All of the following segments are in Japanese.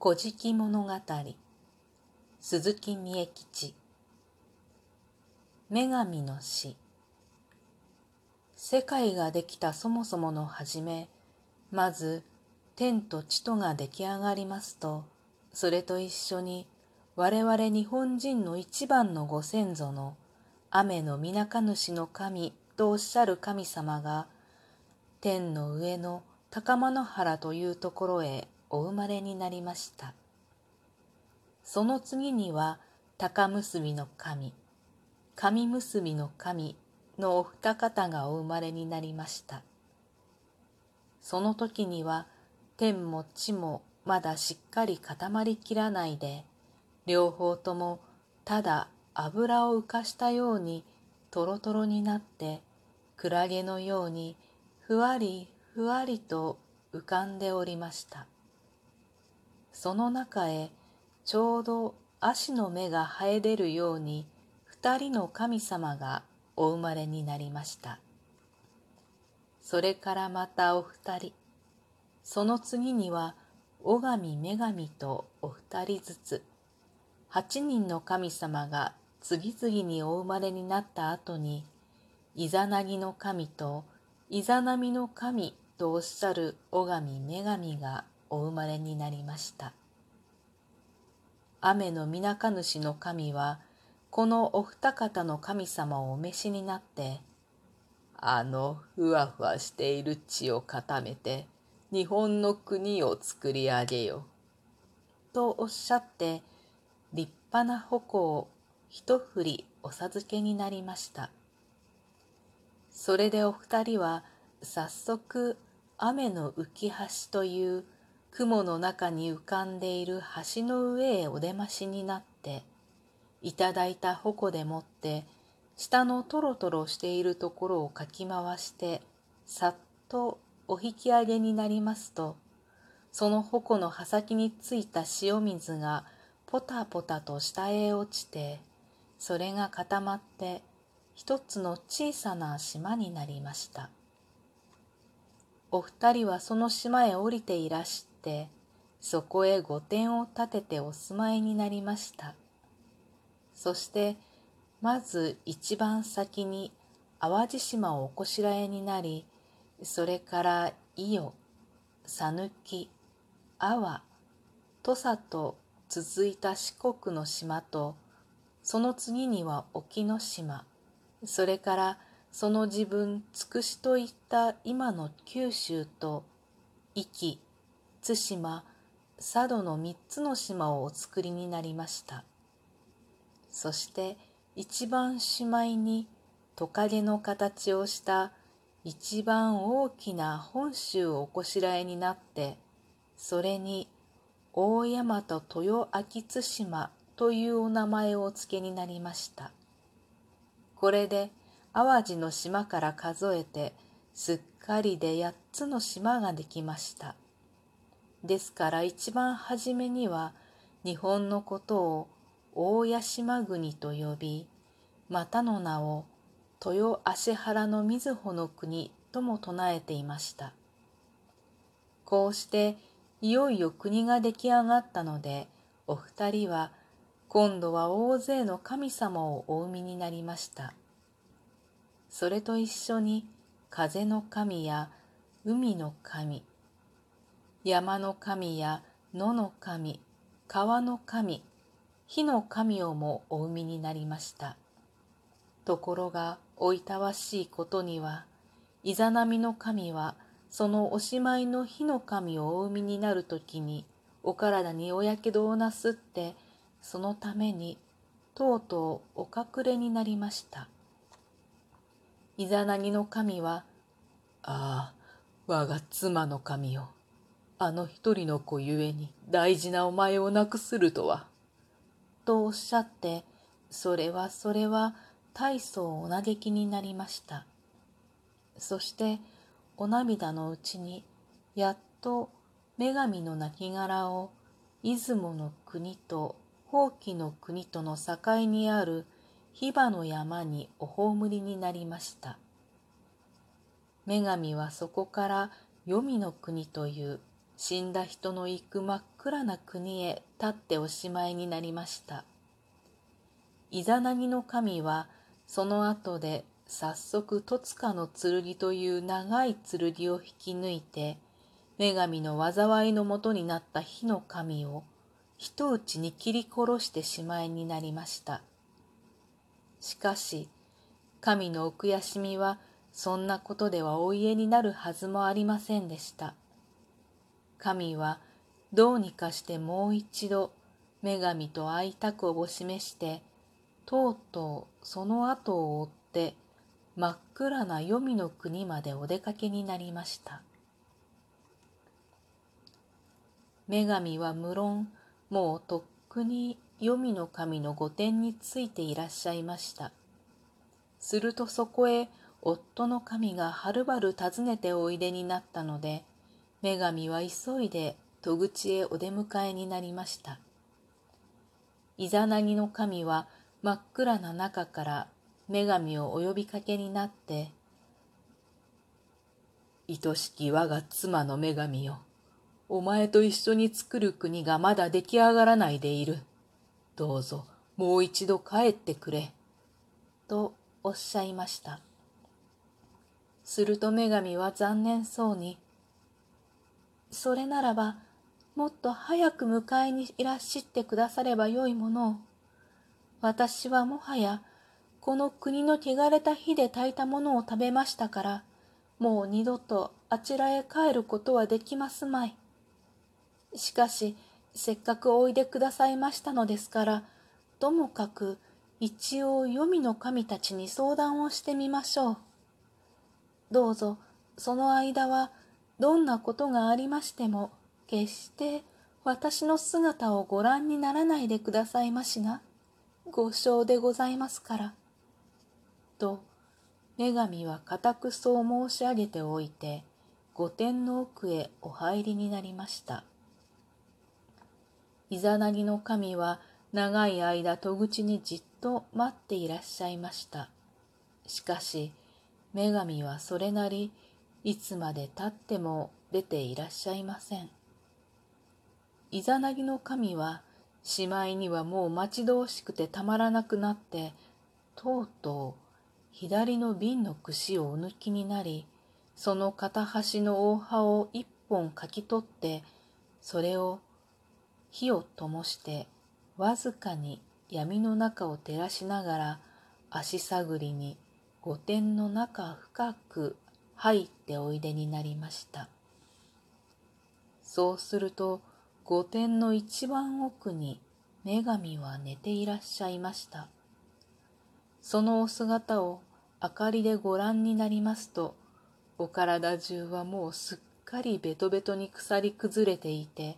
古事記物語。鈴木美恵吉。女神の死。世界ができたそもそもの始めまず天と地とが出来上がりますとそれと一緒に我々日本人の一番のご先祖の雨のみなか主の神とおっしゃる神様が天の上の高間野原というところへお生まれになりました。その次には高結びの神、神結びの神のお二方がお生まれになりました。その時には天も地もまだしっかり固まりきらないで、両方ともただ油を浮かしたようにとろとろになって、クラゲのようにふわりふわりと浮かんでおりました。その中へちょうど足の目が生え出るように二人の神様がお生まれになりました。それからまたお二人、その次には尾神女神とお二人ずつ、八人の神様が次々にお生まれになった後に、イザナギの神とイザナミの神とおっしゃる尾神女神がお生まれになりました。雨のみなか主の神は、このお二方の神様をお召しになって、あのふわふわしている地を固めて、日本の国を作り上げよ。とおっしゃって、立派な矛を一振りお授けになりました。それでお二人は早速雨の浮き橋という雲の中に浮かんでいる橋の上へお出ましになって、いただいた矛でもって、下のトロトロしているところをかき回して、さっとお引き上げになりますと、その矛の刃先についた塩水がポタポタと下へ落ちて、それが固まって一つの小さな島になりました。お二人はその島へ降りていらしてて、そこへ御殿を建ててお住まいになりました。そして、まず一番先に淡路島をおこしらえになり、それから伊予、さぬき、阿波、土佐と続いた四国の島と、その次には沖ノ島、それからその自分つくしといった今の九州と壱岐対馬佐渡の三つの島をお作りになりましたそして一番しまいにトカゲの形をした一番大きな本州をおこしらえになってそれに大山と豊明津島というお名前をお付けになりましたこれで淡路の島から数えてすっかりで八つの島ができました。ですから一番初めには日本のことを大屋島国と呼び、またの名を豊足原の瑞穂の国とも唱えていました。こうしていよいよ国が出来上がったので、お二人は今度は大勢の神様をお生みになりました。それと一緒に風の神や海の神、山の神や野の神、川の神、火の神をもお生みになりました。ところがおいたわしいことには、イザナミの神はそのおしまいの火の神をお生みになるときにお体におやけどをなすってそのためにとうとうお隠れになりました。イザナギの神は、ああ、我が妻の神よ。あの一人の子ゆえに大事なお前を亡くするとは。とおっしゃって、それはそれは大層お嘆きになりました。そしてお涙のうちにやっと女神の亡骸を出雲の国と宝器の国との境にあるヒバの山にお葬りになりました。女神はそこから黄泉の国という死んだ人の行く真っ暗な国へ立っておしまいになりました。イザナギの神はその後で早速戸塚の剣という長い剣を引き抜いて女神の災いのもとになった火の神を人打ちに切り殺してしまいになりました。しかし神のお悔しみはそんなことではお家になるはずもありませんでした。神はどうにかしてもう一度女神と会いたくを示してとうとうその後を追って真っ暗な黄泉の国までお出かけになりました。女神は無論もうとっくに黄泉の神の御殿についていらっしゃいました。するとそこへ夫の神がはるばる訪ねておいでになったので女神は急いで戸口へお出迎えになりました。イザナギの神は真っ暗な中から女神をお呼びかけになって、愛しき我が妻の女神よ。お前と一緒に作る国がまだ出来上がらないでいる。どうぞもう一度帰ってくれ。とおっしゃいました。すると女神は残念そうに、それならば、もっと早く迎えにいらっしゃってくださればよいものを。私はもはや、この国の汚れた火で炊いたものを食べましたから、もう二度とあちらへ帰ることはできますまい。しかし、せっかくおいでくださいましたのですから、ともかく一応黄泉の神たちに相談をしてみましょう。どうぞ、その間はどんなことがありましても、決して私の姿をご覧にならないでくださいましな。ご承でございますから。と、女神は固くそう申し上げておいて、御殿の奥へお入りになりました。イザナギの神は長い間戸口にじっと待っていらっしゃいました。しかし、女神はそれなりいつまでたっても出ていらっしゃいません。イザナギの神はしまいにはもう待ち遠しくてたまらなくなってとうとう左の瓶の串をお抜きになりその片端の大葉を一本かき取ってそれを火を灯してわずかに闇の中を照らしながら足探りに御殿の中深く入っておいでになりました。そうすると、御殿の一番奥に女神は寝ていらっしゃいました。そのお姿を明かりでご覧になりますと、お体中はもうすっかりベトベトに腐り崩れていて、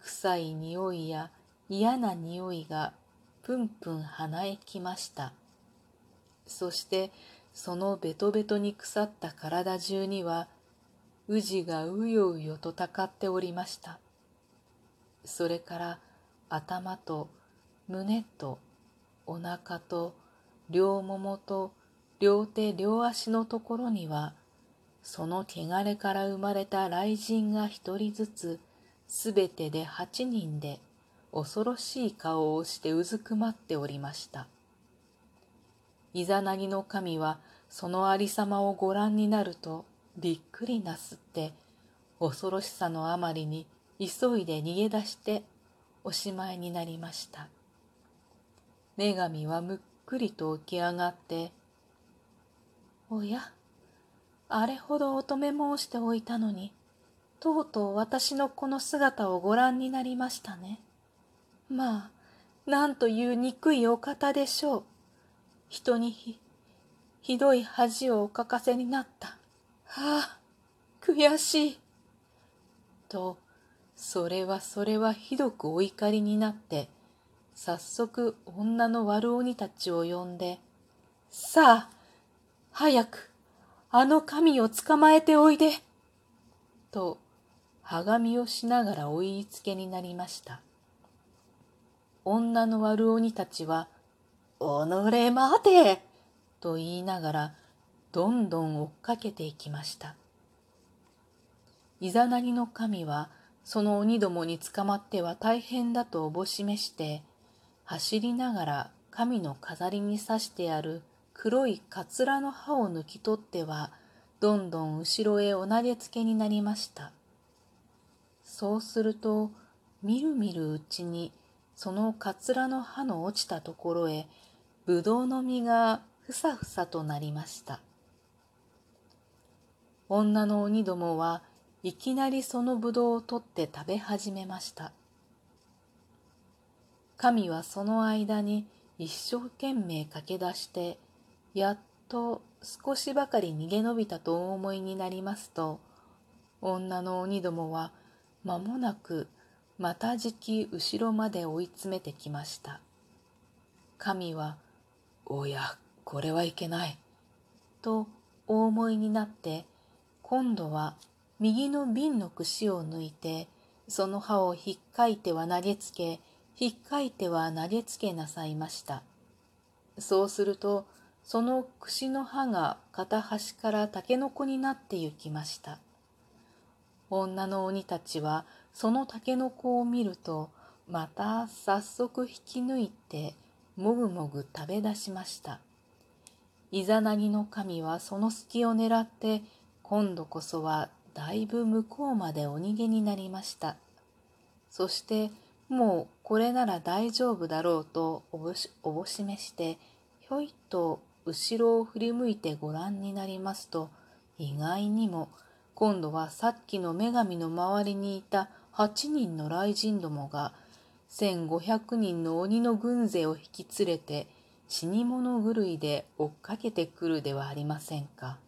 臭い匂いや嫌な匂いがぷんぷん鼻へきました。そしてそのベトベトに腐った体中には、宇治がうようよとたかっておりました。それから頭と胸とお腹と両ももと両手両足のところには、その汚れから生まれた雷神が一人ずつ、すべてで八人で恐ろしい顔をしてうずくまっておりました。イザナギの神はそのありさまをご覧になるとびっくりなすって恐ろしさのあまりに急いで逃げ出しておしまいになりました。女神はむっくりと起き上がって、おや、あれほど乙女申しておいたのに、とうとう私のこの姿をご覧になりましたね。まあ、なんという憎いお方でしょう。人にひ、ひどい恥をおかかせになった。はあ、悔しい。と、それはそれはひどくお怒りになって、早速女の悪鬼たちを呼んで、さあ、早く、あの神を捕まえておいで。と、はがみをしながらお言いつけになりました。女の悪鬼たちは、おのれ待てと言いながら、どんどん追っかけていきました。イザナギの神は、その鬼どもに捕まっては大変だとおぼしめして、走りながら神の飾りに刺してある黒いかつらの刃を抜き取っては、どんどん後ろへお投げつけになりました。そうすると、みるみるうちに、そのかつらの刃の落ちたところへ、ぶどうの実がふさふさとなりました。女の鬼どもはいきなりそのぶどうを取って食べ始めました。神はその間に一生懸命駆け出して、やっと少しばかり逃げ延びたとお思いになりますと、女の鬼どもは間もなくまたじき後ろまで追い詰めてきました。神は、おや、これはいけない。とお思いになって、今度は右の瓶の串を抜いて、その刃をひっかいては投げつけ、ひっかいては投げつけなさいました。そうすると、その串の刃が片端からタケノコになって行きました。女の鬼たちはそのタケノコを見ると、また早速引き抜いて、もぐもぐ食べ出しました。イザナギの神はその隙を狙って、今度こそはだいぶ向こうまでお逃げになりました。そして、もうこれなら大丈夫だろうとおぼしおぼしめして、ひょいと後ろを振り向いてご覧になりますと、意外にも今度はさっきの女神の周りにいた8人の雷神どもが1500人の鬼の軍勢を引き連れて死に物狂いで追っかけてくるではありませんか。